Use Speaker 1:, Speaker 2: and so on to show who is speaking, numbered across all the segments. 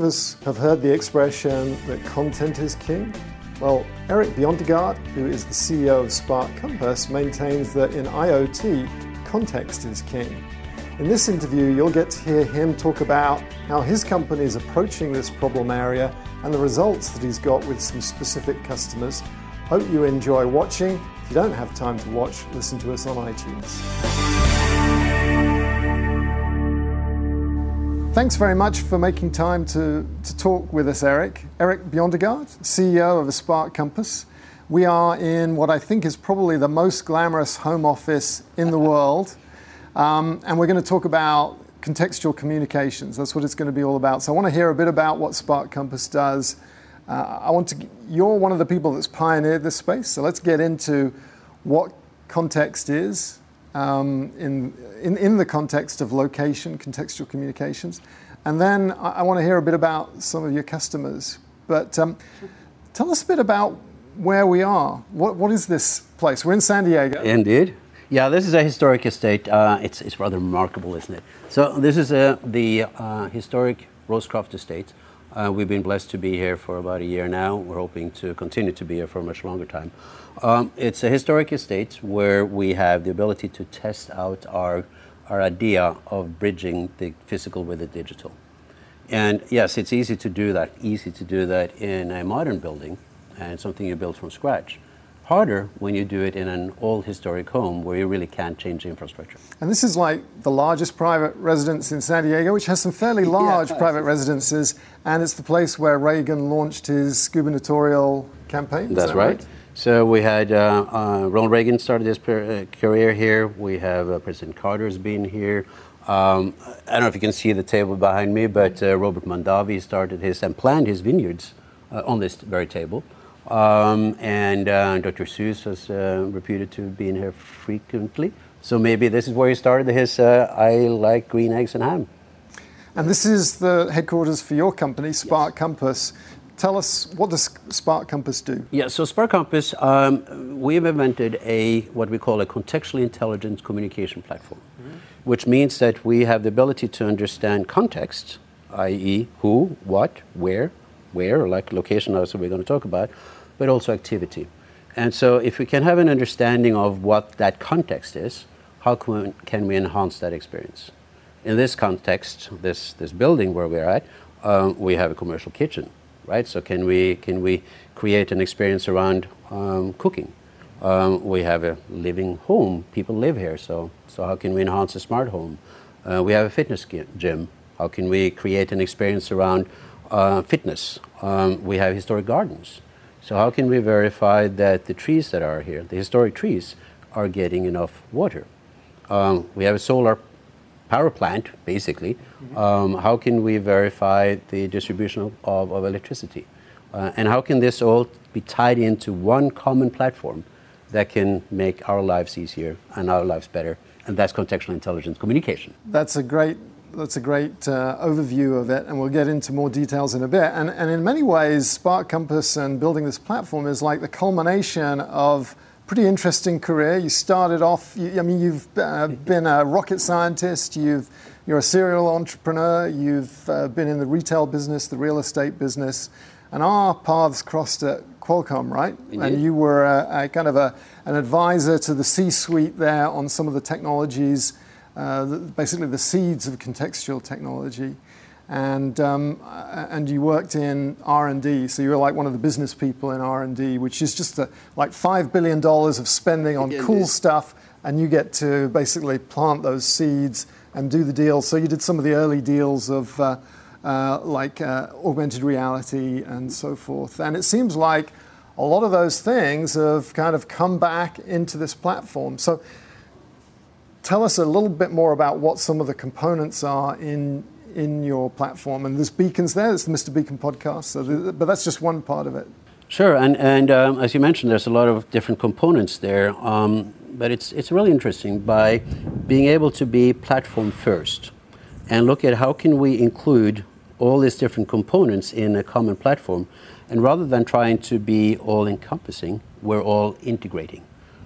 Speaker 1: of us have heard the expression that content is king. Well, Eric Bjondegaard, who is the CEO of Spark Compass, maintains that in IoT, context is king. In this interview, you'll get to hear him talk about how his company is approaching this problem area and the results that he's got with some specific customers. Hope you enjoy watching. If you don't have time to watch, listen to us on iTunes. Thanks very much for making time to, to talk with us, Eric. Eric Bjondegaard, CEO of Spark Compass. We are in what I think is probably the most glamorous home office in the world. Um, and we're going to talk about contextual communications. That's what it's going to be all about. So I want to hear a bit about what Spark Compass does. Uh, I want to. You're one of the people that's pioneered this space. So let's get into what context is, um, in, in, in the context of location, contextual communications. And then I, I want to hear a bit about some of your customers. But um, tell us a bit about where we are. What, what is this place? We're in San Diego.
Speaker 2: Indeed. Yeah, this is a historic estate. Uh, it's, it's rather remarkable, isn't it? So, this is uh, the uh, historic Rosecroft Estate. Uh, we've been blessed to be here for about a year now. We're hoping to continue to be here for a much longer time. Um, it's a historic estate where we have the ability to test out our, our idea of bridging the physical with the digital. And yes, it's easy to do that, easy to do that in a modern building and something you build from scratch harder when you do it in an old historic home where you really can't change the infrastructure.
Speaker 1: And this is like the largest private residence in San Diego, which has some fairly large yeah. private residences, and it's the place where Reagan launched his gubernatorial campaign.
Speaker 2: That's
Speaker 1: that
Speaker 2: right? right? So we had uh, uh, Ronald Reagan started his per, uh, career here. We have uh, President Carter's been here. Um, I don't know if you can see the table behind me, but uh, Robert Mondavi started his and planned his vineyards uh, on this very table. Um, and uh, Dr. Seuss was uh, reputed to be in here frequently. So maybe this is where he started his uh, I like green eggs and ham.
Speaker 1: And this is the headquarters for your company, Spark yes. Compass. Tell us what does Spark Compass do?
Speaker 2: Yeah, so Spark Compass, um, we've invented a what we call a contextually intelligent communication platform, mm-hmm. which means that we have the ability to understand context, i.e., who, what, where, where, like location, also we're going to talk about, but also activity. And so, if we can have an understanding of what that context is, how can we, enhance that experience? In this context, this, this building where we're at, um, we have a commercial kitchen, right? So, can we, can we create an experience around um, cooking? Um, we have a living home, people live here, so, so how can we enhance a smart home? Uh, we have a fitness gym. How can we create an experience around uh, fitness? Um, we have historic gardens. So how can we verify that the trees that are here, the historic trees, are getting enough water? Um, we have a solar power plant, basically. Mm-hmm. Um, how can we verify the distribution of, of electricity? Uh, and how can this all be tied into one common platform that can make our lives easier and our lives better? And that's contextual intelligence communication.
Speaker 1: That's a great that's a great uh, overview of it, and we'll get into more details in a bit. And, and in many ways, Spark Compass and building this platform is like the culmination of pretty interesting career. You started off, you, I mean, you've uh, been a rocket scientist, you've you're a serial entrepreneur. You've uh, been in the retail business, the real estate business, and our paths crossed at Qualcomm, right?
Speaker 2: Indeed.
Speaker 1: And you were a, a kind of a, an advisor to the C-suite there on some of the technologies, uh, basically the seeds of contextual technology. And, um, and you worked in R&D, so you were like one of the business people in R&D, which is just a, like $5 billion of spending on
Speaker 2: Yeah,
Speaker 1: cool stuff, and you get to basically plant those seeds and do the deals. So you did some of the early deals of uh, uh, like uh, augmented reality and so forth. And it seems like a lot of those things have kind of come back into this platform. So tell us a little bit more about what some of the components are in in your platform. And there's beacons there. It's the Mr. Beacon podcast. So, the, but that's just one part of it.
Speaker 2: Sure, and, and um, as you mentioned, there's a lot of different components there. Um, but it's, it's really interesting by being able to be platform first and look at how can we include all these different components in a common platform. And rather than trying to be all encompassing, we're all integrating.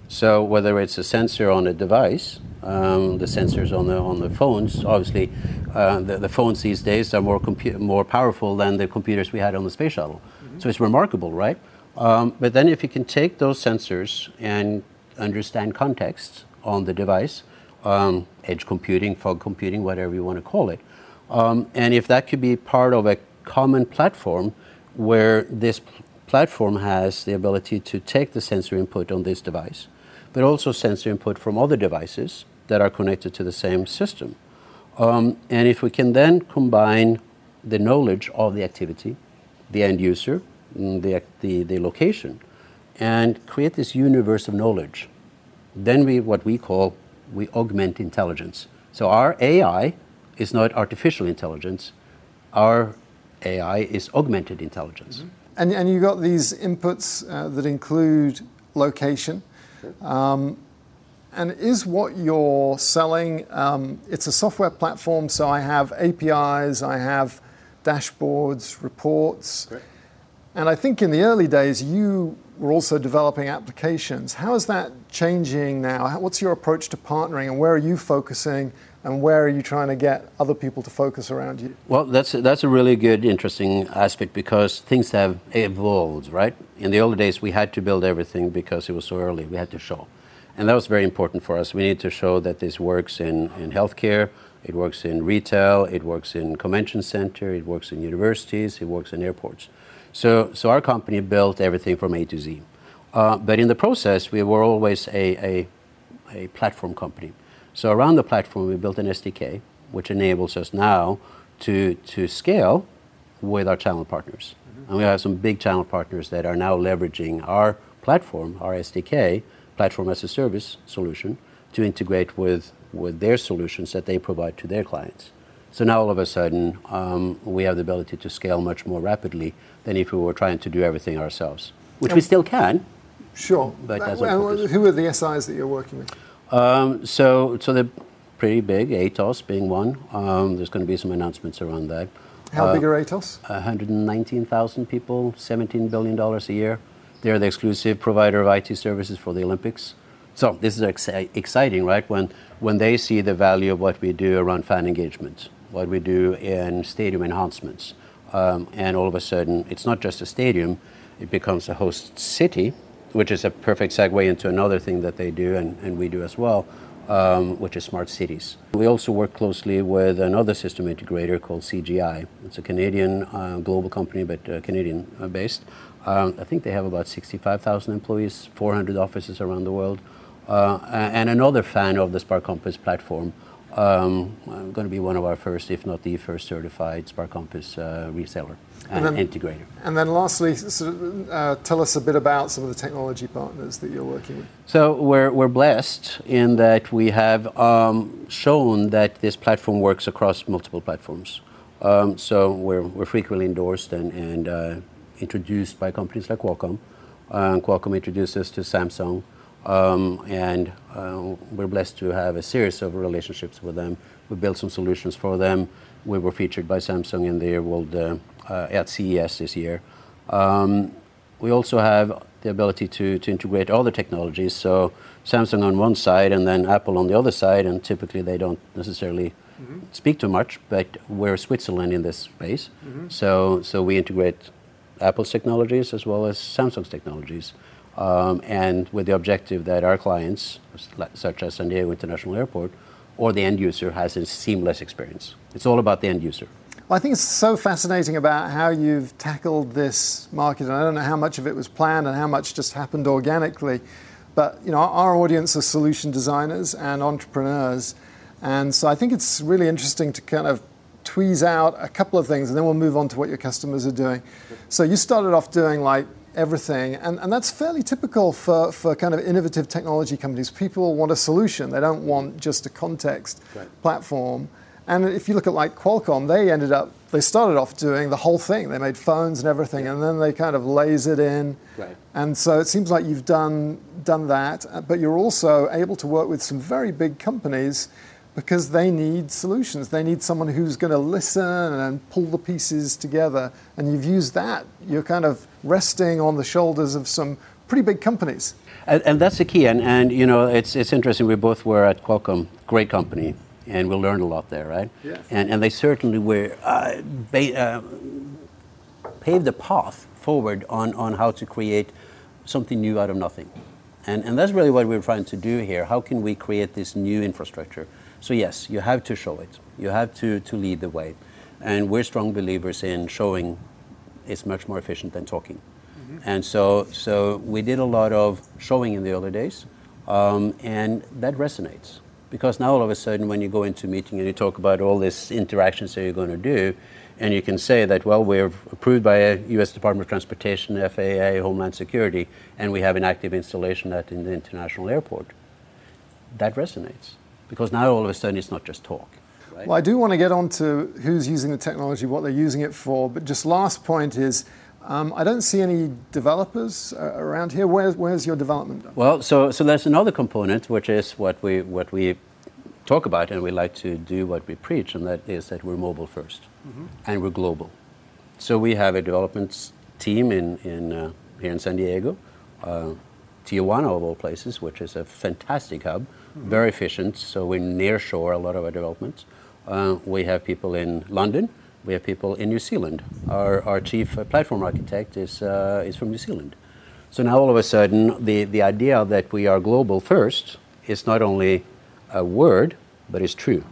Speaker 2: So whether it's a sensor on a device, um, the sensors on the on the phones, obviously, uh, the, the phones these days are more compu- more powerful than the computers we had on the space shuttle. So it's remarkable, right? Um, but then if you can take those sensors and understand context on the device, um, edge computing, fog computing, whatever you want to call it, um, and if that could be part of a common platform where this platform has the ability to take the sensor input on this device, but also sensor input from other devices that are connected to the same system. Um, and if we can then combine the knowledge of the activity, the end user, mm, the, the, the location, and create this universe of knowledge, then we what we call we augment intelligence. So our AI is not artificial intelligence. Our AI is augmented intelligence.
Speaker 1: And, and you got these inputs uh, that include location. Um, and is what you're selling, um, it's a software platform, so I have APIs, I have dashboards, reports. And I think in the early days, you were also developing applications. How is that changing now? What's your approach to partnering, and where are you focusing, and where are you trying to get other people to focus around you?
Speaker 2: Well, that's that's a really good, interesting aspect because things have evolved, right? In the old days, we had to build everything because it was so early. We had to show, and that was very important for us. We need to show that this works in in healthcare, it works in retail, it works in convention center, it works in universities, it works in airports. So, so our company built everything from A to Z. Uh, but in the process, we were always a, a, a platform company. So around the platform, we built an SDK, which enables us now to, to scale with our channel partners. And we have some big channel partners that are now leveraging our platform, our SDK, platform as a service solution, to integrate with, with their solutions that they provide to their clients. So now all of a sudden, um, we have the ability to scale much more rapidly than if we were trying to do everything ourselves, which we still can.
Speaker 1: Sure.
Speaker 2: But that's
Speaker 1: well, who are the SIs that you're working with?
Speaker 2: Um, so, so they're pretty big, ATOS being one. Um, there's going to be some announcements around that.
Speaker 1: How
Speaker 2: Uh,
Speaker 1: big are ATOS?
Speaker 2: 119,000 people, $17 billion a year. They're the exclusive provider of IT services for the Olympics. So this is exci- exciting, right? When, when they see the value of what we do around fan engagement, what we do in stadium enhancements, um, and all of a sudden it's not just a stadium, it becomes a host city, which is a perfect segue into another thing that they do and, and we do as well, um, which is smart cities. We also work closely with another system integrator called CGI. It's a Canadian uh, global company, but uh, Canadian uh, based. Um, I think they have about 65,000 employees, 400 offices around the world. Uh, and another fan of the Spark Compass platform, um, I'm going to be one of our first, if not the first, certified Spark Compass uh, reseller and,
Speaker 1: then-
Speaker 2: integrator.
Speaker 1: And then lastly, sort of, uh, tell us a bit about some of the technology partners that you're working with.
Speaker 2: So we're, we're blessed in that we have um, shown that this platform works across multiple platforms. Um, so we're, we're frequently endorsed and, and uh, introduced by companies like Qualcomm. Uh, Qualcomm introduced us to Samsung, um, and uh, we're blessed to have a series of relationships with them. We built some solutions for them. We were featured by Samsung in their world uh, uh, at CES this year. Um, we also have the ability to, to integrate other technologies. So Samsung on one side and then Apple on the other side, and typically they don't necessarily mm-hmm. speak too much, but we're Switzerland in this space. Mm-hmm. So, so we integrate Apple's technologies as well as Samsung's technologies. Um, and with the objective that our clients, such as San Diego International Airport, or the end user has a seamless experience. It's all about the end user.
Speaker 1: Well, I think it's so fascinating about how you've tackled this market, and I don't know how much of it was planned and how much just happened organically. But you know, our audience are solution designers and entrepreneurs, and so I think it's really interesting to kind of tweeze out a couple of things, and then we'll move on to what your customers are doing. So you started off doing like everything, and, and that's fairly typical for, for kind of innovative technology companies. People want a solution; they don't want just a context right. platform. And if you look at like Qualcomm, they ended up they started off doing the whole thing. They made phones and everything, yeah. and then they kind of lasered in. Right. And so it seems like you've done done that, uh, but you're also able to work with some very big companies because they need solutions. They need someone who's going to listen and pull the pieces together. And you've used that. You're kind of resting on the shoulders of some pretty big companies.
Speaker 2: And, and that's the key. And, and, you know, it's, it's interesting. We both were at Qualcomm, great company, and we learned a lot there, right?
Speaker 1: Yeah.
Speaker 2: And, and they certainly were uh, ba- uh, paved the path forward on, on how to create something new out of nothing. And, and that's really what we're trying to do here. How can we create this new infrastructure? So yes, you have to show it. You have to, to lead the way. And we're strong believers in showing is much more efficient than talking. Mm-hmm. And so, so we did a lot of showing in the early days, um, and that resonates. Because now all of a sudden, when you go into a meeting and you talk about all these interactions that you're going to do, and you can say that, well, we're approved by a U.S. Department of Transportation, FAA, Homeland Security, and we have an active installation at the international airport. That resonates because now all of a sudden it's not just talk.
Speaker 1: Right? Well, I do want to get on to who's using the technology, what they're using it for, but just last point is um, I don't see any developers uh, around here. Where's, where's your development done?
Speaker 2: Well, so, so there's another component, which is what we, what we talk about and we like to do what we preach, and that is that we're mobile 1st mm-hmm. and we're global. So we have a development team in, in, uh, here in San Diego, uh, Tijuana of all places, which is a fantastic hub very efficient. So we're near shore a lot of our developments. Uh, we have people in London. We have people in New Zealand. Our, our chief platform architect is, uh, is from New Zealand. So now all of a sudden, the, the idea that we are global first is not only a word, but it's true.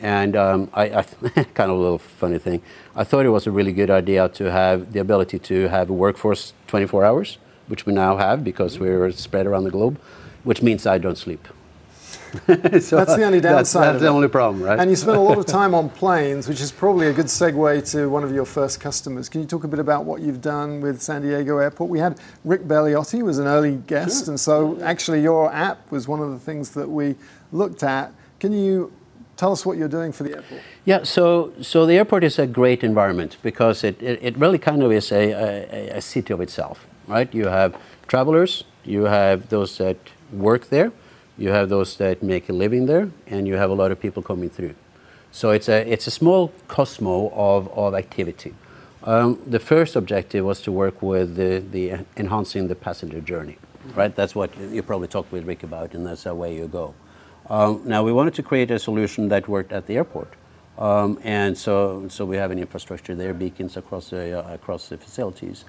Speaker 2: And um, I, I kind of a little funny thing. I thought it was a really good idea to have the ability to have a workforce 24 hours, which we now have because we're spread around the globe, which means I don't sleep.
Speaker 1: so that's the only downside.
Speaker 2: That's, that's the only problem, right?
Speaker 1: And you spend a lot of time on planes, which is probably a good segue to one of your first customers. Can you talk a bit about what you've done with San Diego Airport? We had Rick Belliotti was an early guest, sure. and so actually your app was one of the things that we looked at. Can you tell us what you're doing for the airport?
Speaker 2: Yeah, so so the airport is a great environment because it, it, it really kind of is a, a, a, city of itself, right? You have travelers, you have those that work there, you have those that make a living there, and you have a lot of people coming through. So it's a, it's a small cosmo of, of activity. Um, the first objective was to work with the, the enhancing the passenger journey, right? That's what you probably talked with Rick about, and that's the way you go. Um, now we wanted to create a solution that worked at the airport, um, and so so we have an infrastructure there, beacons across the uh, across the facilities.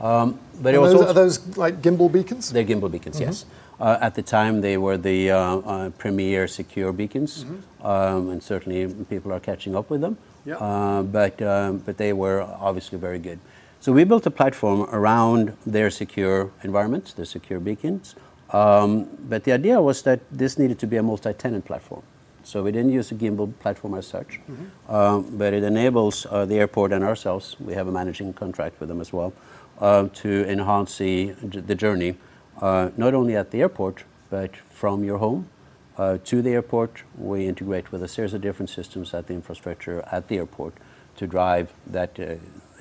Speaker 2: Um,
Speaker 1: but are those, are those like gimbal beacons?
Speaker 2: They're gimbal beacons, mm-hmm. yes. Uh, at the time, they were the uh, uh, premier secure beacons, mm-hmm. um, and certainly people are catching up with them. Yep. Uh, but, um, but they were obviously very good. So we built a platform around their secure environments, their secure beacons. Um, but the idea was that this needed to be a multi-tenant platform. So we didn't use a gimbal platform as such, mm-hmm. um, but it enables uh, the airport and ourselves, we have a managing contract with them as well, uh, to enhance the, the journey uh, not only at the airport, but from your home uh, to the airport. We integrate with a series of different systems at the infrastructure at the airport to drive that uh,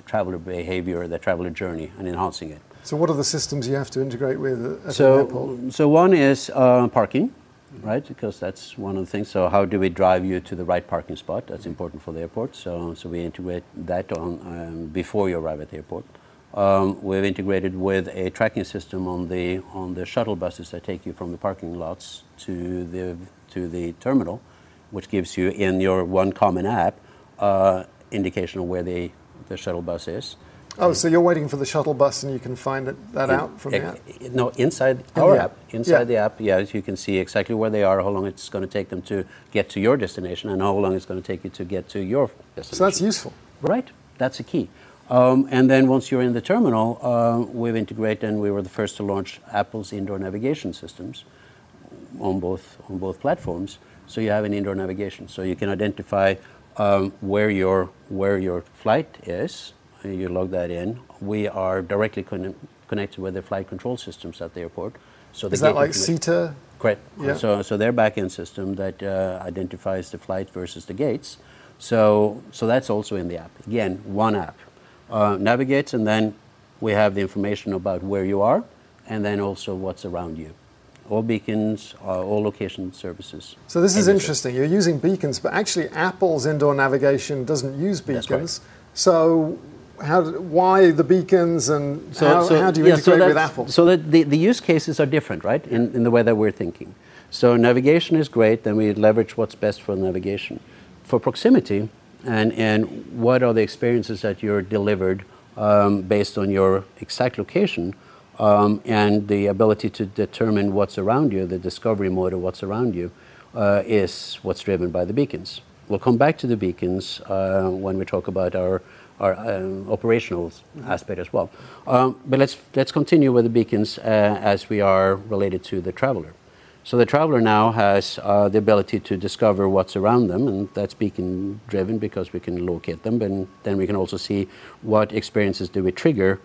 Speaker 2: traveler behavior, that traveler journey, and enhancing it.
Speaker 1: So, what are the systems you have to integrate with at so, the airport?
Speaker 2: So, one is uh, parking. Right, because that's one of the things. So, how do we drive you to the right parking spot? That's important for the airport. So, so we integrate that on um, before you arrive at the airport. Um, we've integrated with a tracking system on the on the shuttle buses that take you from the parking lots to the to the terminal, which gives you in your one common app uh, indication of where the, the shuttle bus is.
Speaker 1: Oh, so you're waiting for the shuttle bus and you can find it, that
Speaker 2: In-
Speaker 1: out from the app?
Speaker 2: No, inside
Speaker 1: In
Speaker 2: our
Speaker 1: the
Speaker 2: app.
Speaker 1: app.
Speaker 2: Inside
Speaker 1: Yeah.
Speaker 2: the app, yes, you can see exactly where they are, how long it's going to take them to get to your destination, and how long it's going to take you to get to your destination.
Speaker 1: So that's useful.
Speaker 2: Right, that's the key. Um, and then once you're in the terminal, uh, we've integrated, and we were the first to launch Apple's indoor navigation systems on both on both platforms. So you have an indoor navigation, so you can identify um, where your where your flight is. You log that in. We are directly conne- connected with the flight control systems at the airport. So the
Speaker 1: Is that like SITA?
Speaker 2: Correct.
Speaker 1: Yeah.
Speaker 2: So, so their back-end system that uh, identifies the flight versus the gates. So, so that's also in the app. Again, one app uh, navigates, and then we have the information about where you are, and then also what's around you. All beacons, uh, all location services.
Speaker 1: So this is interesting. You're using beacons, but actually Apple's indoor navigation doesn't use beacons. So how, why the beacons and how, how do you
Speaker 2: yeah,
Speaker 1: integrate with Apple?
Speaker 2: So that the, the use cases are different, right, in, in the way that we're thinking. So navigation is great, then we leverage what's best for navigation. For proximity, and, and what are the experiences that you're delivered um, based on your exact location, um, and the ability to determine what's around you, the discovery mode of what's around you, uh, is what's driven by the beacons. We'll come back to the beacons uh, when we talk about our, our um, operational aspect as well. Um, but let's, let's continue with the beacons uh, as we are related to the traveler. So the traveler now has uh, the ability to discover what's around them, and that's beacon driven because we can locate them, and then we can also see what experiences do we trigger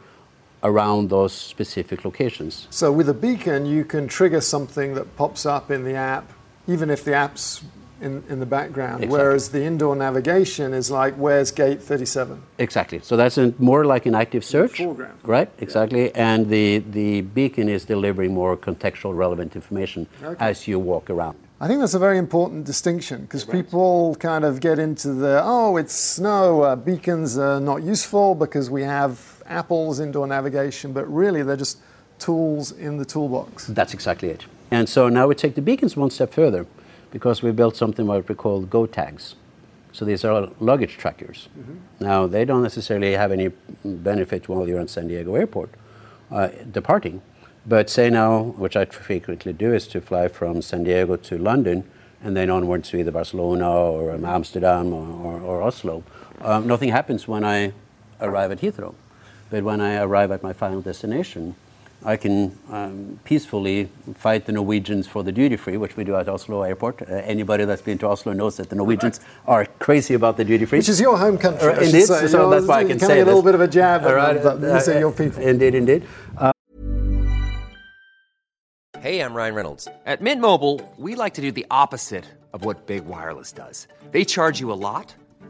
Speaker 2: around those specific locations.
Speaker 1: So with a beacon, you can trigger something that pops up in the app, even if the app's in, in the background.
Speaker 2: Exactly.
Speaker 1: Whereas the indoor navigation is like, where's gate 37?
Speaker 2: Exactly. So that's a, more like an active search.
Speaker 1: foreground.
Speaker 2: Right, exactly. And the, the beacon is delivering more contextual relevant information
Speaker 1: Okay.
Speaker 2: as you walk around.
Speaker 1: I think that's a very important distinction because people kind of get into the oh, it's snow, uh, beacons are not useful because we have Apple's indoor navigation, but really they're just tools in the toolbox.
Speaker 2: That's exactly it. And so now we take the beacons one step further because we built something what we call Go tags. So these are luggage trackers. Now they don't necessarily have any benefit while you're in San Diego Airport uh, departing, but say now, which I frequently do, is to fly from San Diego to London and then onwards to either Barcelona or Amsterdam or, or, or Oslo. Um, nothing happens when I arrive at Heathrow, but when I arrive at my final destination, I can um, peacefully fight the Norwegians for the duty free, which we do at Oslo Airport. Uh, anybody that's been to Oslo knows that the Norwegians are crazy about the duty free.
Speaker 1: Which is your home country,
Speaker 2: Uh, indeed,
Speaker 1: say.
Speaker 2: so that's why I can
Speaker 1: kind
Speaker 2: say
Speaker 1: of a little
Speaker 2: this.
Speaker 1: bit of a jab at
Speaker 2: All right,
Speaker 1: them, but
Speaker 2: uh,
Speaker 1: these are
Speaker 2: uh,
Speaker 1: your people.
Speaker 2: Indeed, indeed.
Speaker 3: Hey, I'm Ryan Reynolds. At Mint Mobile, we like to do the opposite of what Big Wireless does. They charge you a lot,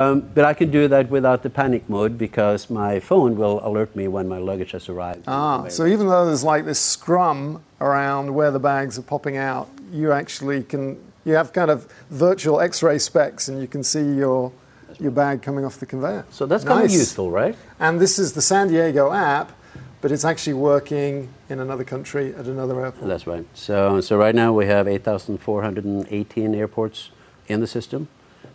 Speaker 2: Um, but I can do that without the panic mode because my phone will alert me when my luggage has arrived.
Speaker 1: Ah, so even though there's like this scrum around where the bags are popping out, you actually can, you have kind of virtual x-ray specs and you can see your, your bag coming off the conveyor.
Speaker 2: So that's kind of useful, right?
Speaker 1: And this is the San Diego app, but it's actually working in another country at another airport.
Speaker 2: That's right. So, so right now we have 8,418 airports in the system,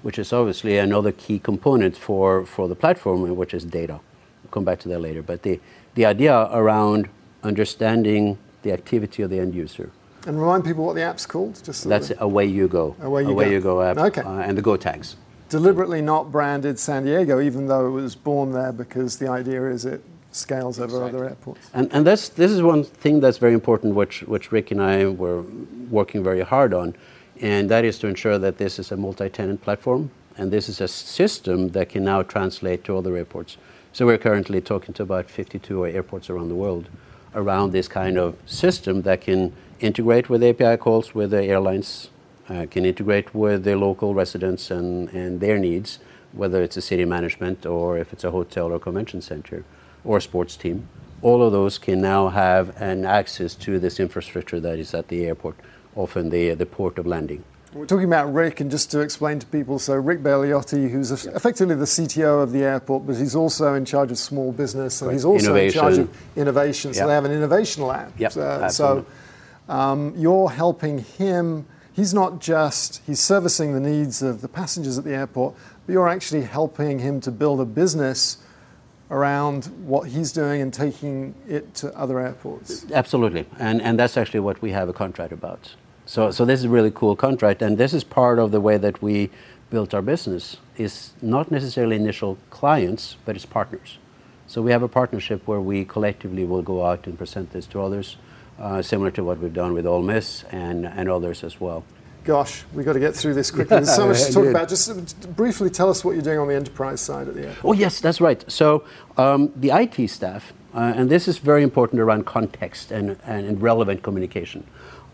Speaker 2: which is obviously another key component for, for the platform, which is data. We'll come back to that later. But the, the idea around understanding the activity of the end user,
Speaker 1: And remind people what the app's called, just so
Speaker 2: that's
Speaker 1: that-
Speaker 2: Away You Go.
Speaker 1: Away You Go.
Speaker 2: app.
Speaker 1: Okay.
Speaker 2: Uh, and the Go tags.
Speaker 1: deliberately not branded San Diego, even though it was born there because the idea is it scales over exactly. other airports.
Speaker 2: And, and this, this is one thing that's very important, which, which Rick and I were working very hard on, and that is to ensure that this is a multi tenant platform and this is a system that can now translate to other airports. So we're currently talking to about 52 airports around the world around this kind of system that can integrate with API calls with the airlines, uh, can integrate with the local residents and, and their needs, whether it's a city management or if it's a hotel or convention center or a sports team. All of those can now have an access to this infrastructure that is at the airport, often the, the port of landing.
Speaker 1: We're talking about Rick, and just to explain to people, so Rick Belliotti, who's effectively the CTO of the airport, but he's also in charge of small business, and right. he's also innovation. in charge of innovation. So they have an innovation lab.
Speaker 2: Yep,
Speaker 1: uh, so um, you're helping him. He's not just he's servicing the needs of the passengers at the airport, but you're actually helping him to build a business around what he's doing and taking it to other airports.
Speaker 2: Absolutely, and and that's actually what we have a contract about. So, so this is a really cool contract, and this is part of the way that we built our business. Is not necessarily initial clients, but it's partners. So we have a partnership where we collectively will go out and present this to others, uh, similar to what we've done with Ole Miss and, and others as well.
Speaker 1: Gosh, we've got to get through this quickly. There's so much to talk about. Just briefly tell us what you're doing on the enterprise side at the airport.
Speaker 2: Oh, yes, that's right. So um, the IT staff, uh, and this is very important around context and, and relevant communication.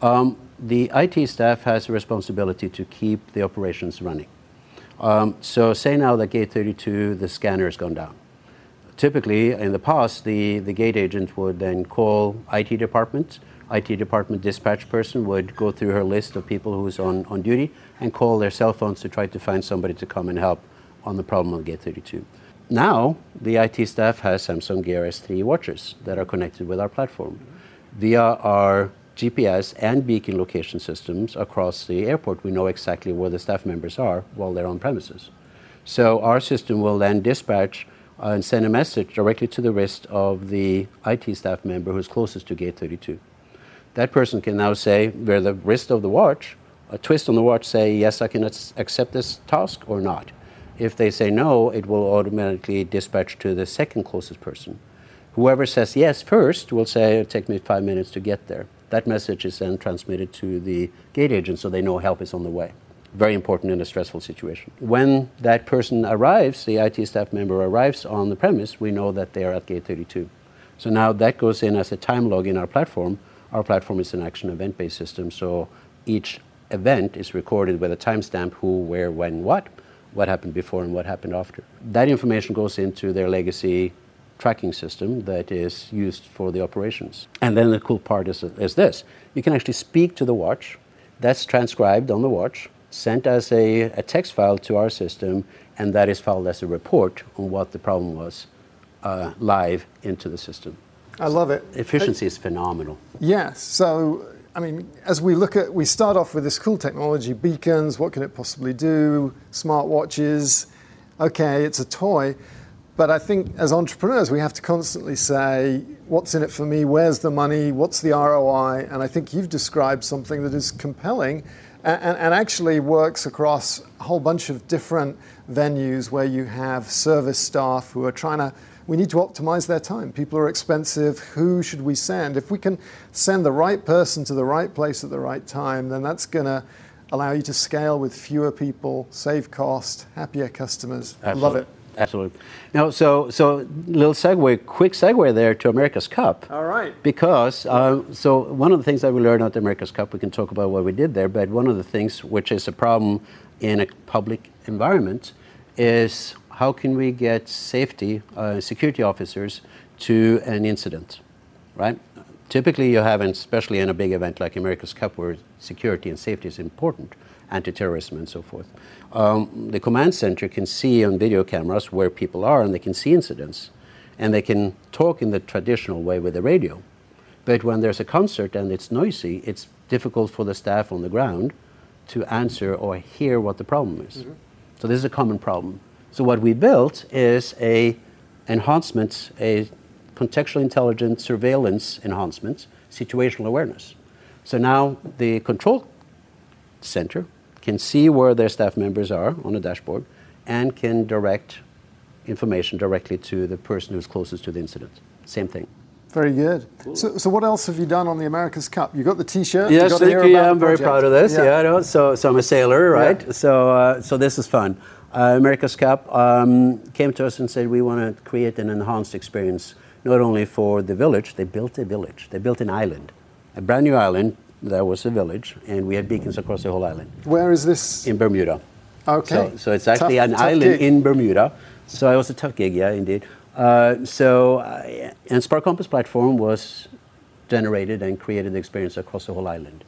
Speaker 2: Um, the IT staff has a responsibility to keep the operations running. Um, so say now that gate 32, the scanner has gone down. Typically, in the past, the, the gate agent would then call IT department. IT department dispatch person would go through her list of people who's on, on duty and call their cell phones to try to find somebody to come and help on the problem of gate 32. Now, the IT staff has Samsung Gear S3 watches that are connected with our platform. Via our GPS and beacon location systems across the airport, we know exactly where the staff members are while they're on premises. So our system will then dispatch and send a message directly to the wrist of the IT staff member who's closest to gate 32. That person can now say, where the wrist of the watch, a twist on the watch, say, yes, I can accept this task or not. If they say no, it will automatically dispatch to the second closest person. Whoever says yes first will say, it'll take me five minutes to get there. That message is then transmitted to the gate agent so they know help is on the way. Very important in a stressful situation. When that person arrives, the IT staff member arrives on the premise, we know that they are at gate 32. So now that goes in as a time log in our platform. Our platform is an action event based system, so each event is recorded with a timestamp who, where, when, what, what happened before and what happened after. That information goes into their legacy tracking system that is used for the operations. And then the cool part is, is this you can actually speak to the watch, that's transcribed on the watch, sent as a, a text file to our system, and that is filed as a report on what the problem was uh, live into the system.
Speaker 1: I love it.
Speaker 2: Efficiency is phenomenal.
Speaker 1: Yes. So, I mean, as we look at, we start off with this cool technology beacons, what can it possibly do? Smart watches. Okay, it's a toy. But I think as entrepreneurs, we have to constantly say, what's in it for me? Where's the money? What's the ROI? And I think you've described something that is compelling and, and, actually works across a whole bunch of different venues where you have service staff who are trying to we need to optimize their time. People are expensive. Who should we send? If we can send the right person to the right place at the right time, then that's going to allow you to scale with fewer people, save cost, happier customers.
Speaker 2: Absolutely.
Speaker 1: Love it.
Speaker 2: Absolutely. Now, so so little segue, quick segue there to America's Cup.
Speaker 1: All right.
Speaker 2: Because uh, so one of the things that we learned at the America's Cup, we can talk about what we did there, but one of the things which is a problem in a public environment is how can we get safety uh, security officers to an incident, right? Typically, you have, especially in a big event like America's Cup, where security and safety is important, anti-terrorism and so forth um, the command center can see on video cameras where people are and they can see incidents and they can talk in the traditional way with the radio. But when there's a concert and it's noisy, it's difficult for the staff on the ground to answer or hear what the problem is. Mm-hmm. So this is a common problem. So what we built is a enhancement, a contextual intelligence surveillance enhancement, situational awareness. So now the control center can see where their staff members are on a dashboard, and can direct information directly to the person who's closest to the incident. Same thing.
Speaker 1: Very good. So, so what else have you done on the America's Cup? You got the T-shirt.
Speaker 2: Yes,
Speaker 1: you got
Speaker 2: thank
Speaker 1: here
Speaker 2: you. Yeah, I'm very
Speaker 1: project.
Speaker 2: proud of this. Yeah, I know. So, so I'm a sailor, right?
Speaker 1: Yeah.
Speaker 2: So, uh, so this is fun. Uh, America's Cup um, came to us and said we want to create an enhanced experience, not only for the village. They built a village. They built an island, a brand new island that was a village, and we had beacons across the whole island
Speaker 1: Where is this?
Speaker 2: in Bermuda.
Speaker 1: Okay.
Speaker 2: So, so it's actually
Speaker 1: Tough-
Speaker 2: an
Speaker 1: tough
Speaker 2: island
Speaker 1: gig.
Speaker 2: in Bermuda. So it was a tough gig, yeah, indeed. Uh, so, uh, and Spark Compass platform was generated and created the experience across the whole island.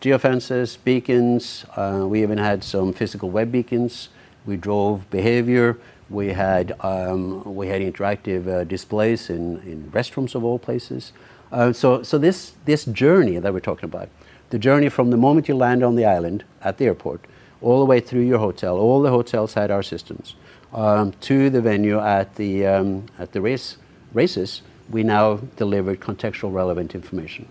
Speaker 2: Geofences, beacons, uh, we even had some physical web beacons. We drove behavior. We had, um, we had interactive uh, displays in, in restrooms of all places. Uh, so so this, this journey that we're talking about, the journey from the moment you land on the island at the airport, all the way through your hotel, all the hotels had our systems, um, to the venue at the, um, at the race, races, we now delivered contextual relevant information.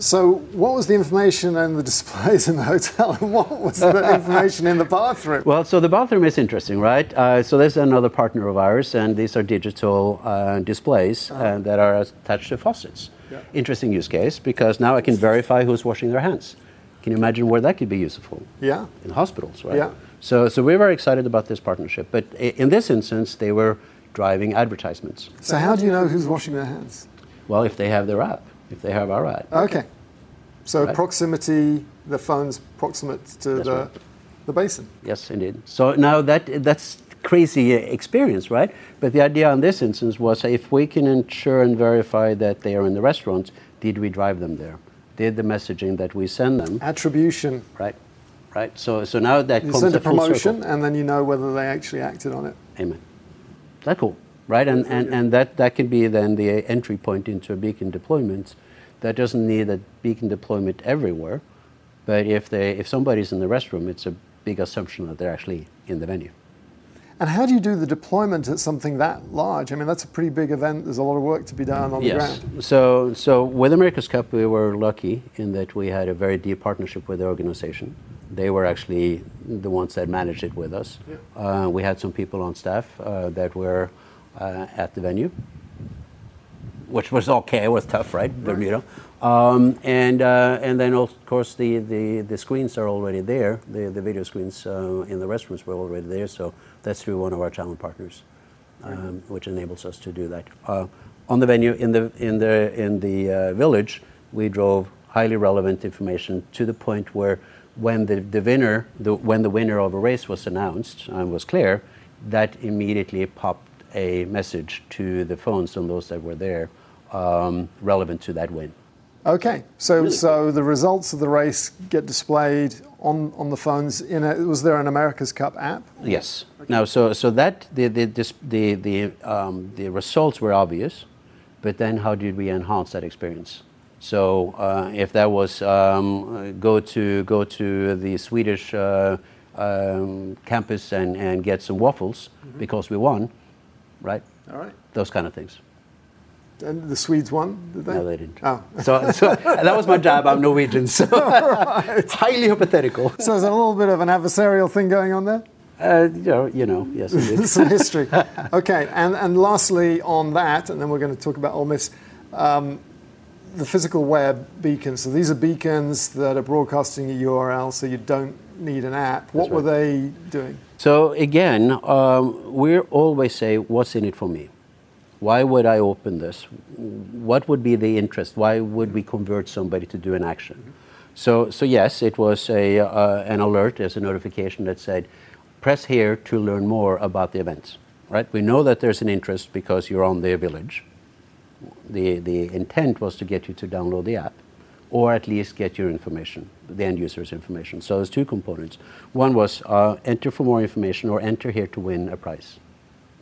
Speaker 1: So, what was the information and the displays in the hotel, and what was the information in the bathroom?
Speaker 2: Well, so the bathroom is interesting, right? Uh, so there's another partner of ours, and these are digital uh, displays uh, that are attached to faucets. Interesting use case because now I can verify who's washing their hands. Can you imagine where that could be useful?
Speaker 1: Yeah.
Speaker 2: In hospitals, right?
Speaker 1: Yeah.
Speaker 2: So, so we're very excited about this partnership. But in this instance, they were driving advertisements.
Speaker 1: So, how do you know who's washing their hands?
Speaker 2: Well, if they have their app, if they have our app.
Speaker 1: Okay. So,
Speaker 2: Right.
Speaker 1: proximity, the phone's proximate to
Speaker 2: That's
Speaker 1: the,
Speaker 2: right.
Speaker 1: the basin.
Speaker 2: Yes, indeed. So now that that's crazy uh, experience, right? But the idea in this instance was if we can ensure and verify that they are in the restaurants, did we drive them there? Did the messaging that we send them,
Speaker 1: Attribution.
Speaker 2: right? Right. So so now that
Speaker 1: You
Speaker 2: comes
Speaker 1: send a promotion,
Speaker 2: circle.
Speaker 1: and then you know whether they actually acted on it.
Speaker 2: Amen. That's cool, right? And, and, and that, that can be then the entry point into a beacon deployment. That doesn't need a beacon deployment everywhere, but if they if somebody's in the restroom, it's a big assumption that they're actually in the venue.
Speaker 1: And how do you do the deployment at something that large? I mean, that's a pretty big event. There's a lot of work to be done on the
Speaker 2: Yes.
Speaker 1: ground.
Speaker 2: So, so with America's Cup, we were lucky in that we had a very deep partnership with the organization. They were actually the ones that managed it with us. Uh, we had some people on staff uh, that were uh, at the venue, which was okay. It was tough, right, Bermuda? Um, and uh, and then of course the, the, the screens are already there. The, the video screens uh, in the restrooms were already there. So that's through one of our channel partners, um, which enables us to do that. Uh, on the venue in the in the in the uh, village, we drove highly relevant information to the point where when the, the winner the, when the winner of a race was announced and was clear, that immediately popped a message to the phones on those that were there um, relevant to that win.
Speaker 1: Okay, so so the results of the race get displayed on, on the phones. In a, was there an America's Cup app?
Speaker 2: Yes. Now, so so that the the the the um, the results were obvious, but then how did we enhance that experience? So uh, if that was um, go to go to the Swedish uh, um, campus and, and get some waffles because we won, right?
Speaker 1: All right.
Speaker 2: Those kind of things.
Speaker 1: And the Swedes won, did they?
Speaker 2: No, they didn't.
Speaker 1: Oh.
Speaker 2: So, so that was my job. I'm Norwegian, so it's highly hypothetical.
Speaker 1: So there's a little bit of an adversarial thing going on there?
Speaker 2: Uh, you, know, you know, yes.
Speaker 1: Some history. Okay, and, and lastly on that, and then we're going to talk about Ole Miss, um, the physical web beacons. So these are beacons that are broadcasting a URL, so you don't need an app. What were they doing?
Speaker 2: So again, um, we always say, "What's in it for me? Why would I open this? What would be the interest? Why would we convert somebody to do an action?" So, so yes, it was a uh, an alert as a notification that said, "Press here to learn more about the event." Right? We know that there's an interest because you're on the village. The the intent was to get you to download the app or at least get your information, the end user's information. So there's two components. One was uh, enter for more information or enter here to win a prize,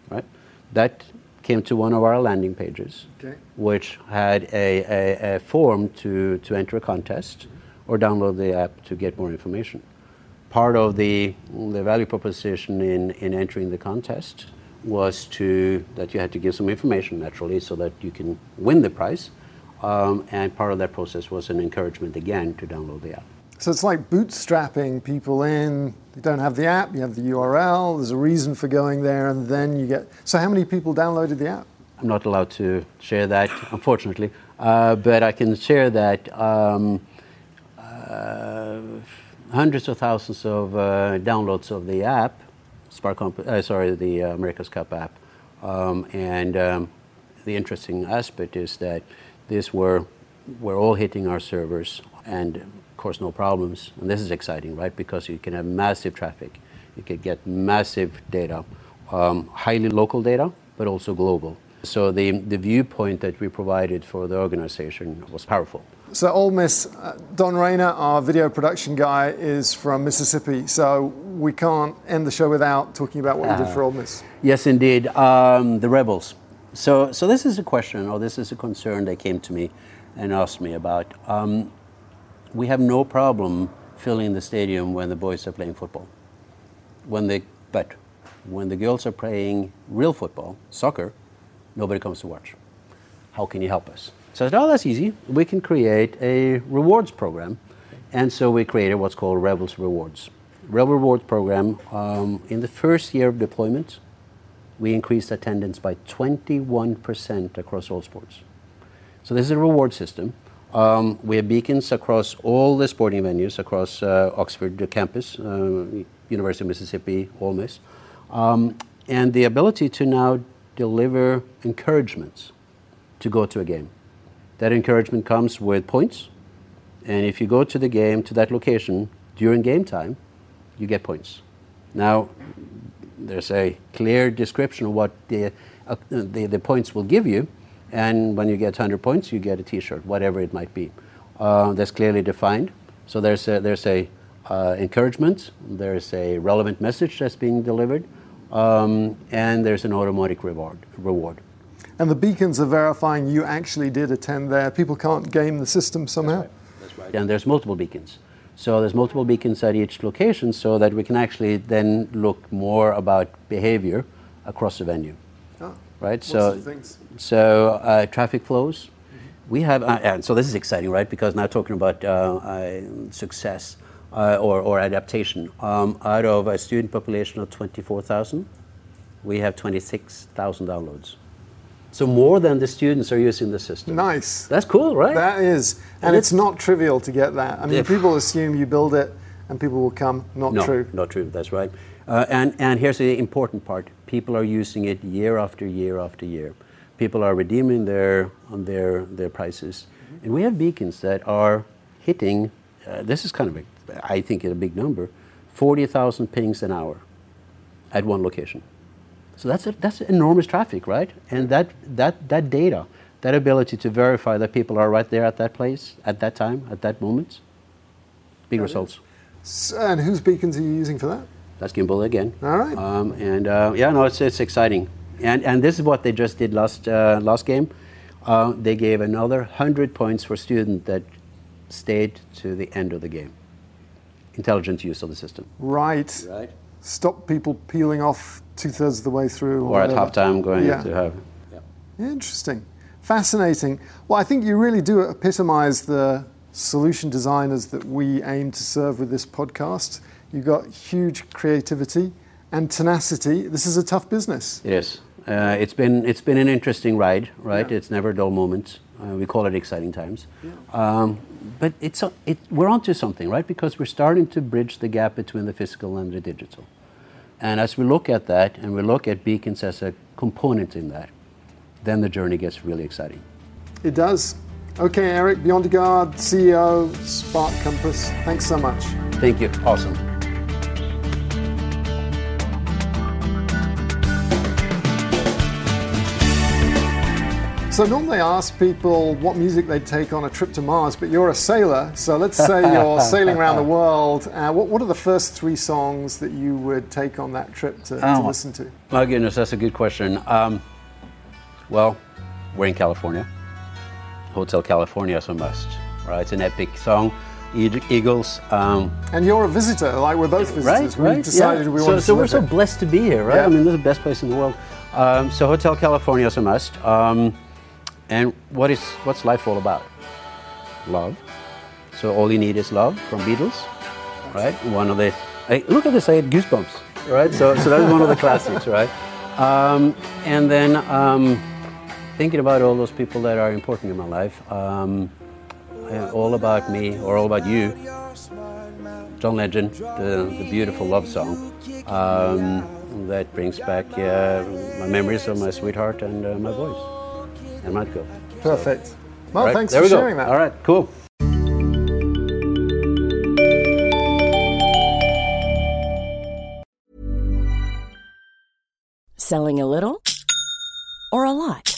Speaker 2: right? That came to one of our landing pages,
Speaker 1: Okay.
Speaker 2: which had a, a, a form to, to enter a contest or download the app to get more information. Part of the, the value proposition in, in entering the contest was to that you had to give some information naturally so that you can win the prize. Um, and part of that process was an encouragement again to download the app.
Speaker 1: So it's like bootstrapping people in. You don't have the app, you have the URL, there's a reason for going there, and then you get. So, how many people downloaded the app?
Speaker 2: I'm not allowed to share that, unfortunately, uh, but I can share that um, uh, hundreds of thousands of uh, downloads of the app, Spark, uh, sorry, the America's Cup app, um, and um, the interesting aspect is that this were we're all hitting our servers, and of course no problems. And this is exciting, right? Because you can have massive traffic, you can get massive data, um, highly local data, but also global. So the, the viewpoint that we provided for the organization was powerful.
Speaker 1: So Ole Miss, uh, Don Rayner, our video production guy, is from Mississippi. So we can't end the show without talking about what uh, you did for Ole Miss.
Speaker 2: Yes, indeed. Um, the Rebels. So, so this is a question, or this is a concern that came to me and asked me about. Um, we have no problem filling the stadium when the boys are playing football. When they, but when the girls are playing real football, soccer, nobody comes to watch. How can you help us? So I said, oh, that's easy. We can create a rewards program. And so we created what's called Rebels Rewards. Rebel Rewards program, um, in the first year of deployment, we increased attendance by 21% across all sports. So this is a reward system. Um, we have beacons across all the sporting venues across uh, Oxford campus, uh, University of Mississippi, Ole Miss, um, and the ability to now deliver encouragements to go to a game. That encouragement comes with points, and if you go to the game, to that location during game time, you get points. Now, there's a clear description of what the, uh, the, the, points will give you, and when you get 100 points, you get a T-shirt, whatever it might be. Uh, that's clearly defined. So there's a, there's a uh, encouragement, there's a relevant message that's being delivered, um, and there's an automatic reward. reward.
Speaker 1: And the beacons are verifying you actually did attend there. People can't game the system somehow.
Speaker 2: That's right. That's right. And there's multiple beacons. So there's multiple beacons at each location so that we can actually then look more about behavior across the venue.
Speaker 1: Oh,
Speaker 2: right? So, so uh, traffic flows. Mm-hmm. We have, uh, and so this is exciting, right? Because now talking about uh, uh success uh, or, or adaptation. Um, out of a student population of 24,000, we have 26,000 downloads. So more than the students are using the system.
Speaker 1: Nice.
Speaker 2: That's cool, right?
Speaker 1: That is. And, and it's, it's, not trivial to get that. I mean, people assume you build it and people will come. Not
Speaker 2: no,
Speaker 1: true.
Speaker 2: Not true, that's right. Uh, and, and here's the important part. People are using it year after year after year. People are redeeming their, on their, their prices. Mm-hmm. And we have beacons that are hitting, uh, this is kind of a I think a big number, 40,000 pings an hour at one location. So that's, a, that's enormous traffic, right? And that, that, that data, that ability to verify that people are right there at that place, at that time, at that moment, big results.
Speaker 1: So, and whose beacons are you using for that?
Speaker 2: That's Gimbal again.
Speaker 1: All right.
Speaker 2: Um, and uh, yeah, no, it's, it's exciting. And, and this is what they just did last, uh, last game. Uh, they gave another 100 points for student that stayed to the end of the game intelligent use of the system.
Speaker 1: Right.
Speaker 2: Right.
Speaker 1: Stop people peeling off two thirds of the way through.
Speaker 2: Or, or at halftime going yeah. to have.
Speaker 1: Yeah. Interesting. Fascinating. Well, I think you really do epitomize the solution designers that we aim to serve with this podcast. You've got huge creativity and tenacity. This is a tough business.
Speaker 2: It is. Uh, it's been it's been an interesting ride, right? Yeah. It's never dull moments. Uh, we call it exciting times. Yeah. Um, but it's a, it, we're onto something, right? Because we're starting to bridge the gap between the physical and the digital. And as we look at that and we look at beacons as a component in that, then the journey gets really exciting.
Speaker 1: It does. Okay, Erik Bjontegard, CEO, Spark Compass, thanks so much.
Speaker 2: Thank you. Awesome.
Speaker 1: So normally I ask people what music they'd take on a trip to Mars, but you're a sailor, so let's say you're sailing around the world. Uh, what, what, are the first three songs that you would take on that trip to, oh, to listen to?
Speaker 2: My goodness, that's a good question. Um, well, we're in California. Hotel California is a must, right? It's an epic song. Eagles. Um,
Speaker 1: and you're a visitor, like we're both visitors.
Speaker 2: Right, right.
Speaker 1: We decided
Speaker 2: yeah.
Speaker 1: we
Speaker 2: so,
Speaker 1: wanted
Speaker 2: so
Speaker 1: we're
Speaker 2: so blessed to be here, right? Yeah. I mean, this is the best place in the world. Um, so Hotel California is a must. Um, and what is what's life all about? Love. So all you need is love from Beatles, right? One of the I, look at this, I had goosebumps, right? So, so that's one of the classics, right? Um, and then um, thinking about all those people that are important in my life, um, all about me or all about you, John Legend, the, the beautiful love song um, that brings back uh, my memories of my sweetheart and uh, my voice and my girl.
Speaker 1: Perfect. Well,
Speaker 2: Right,
Speaker 1: thanks for
Speaker 2: we go.
Speaker 1: sharing that.
Speaker 2: All right, cool.
Speaker 4: Selling a little or a lot?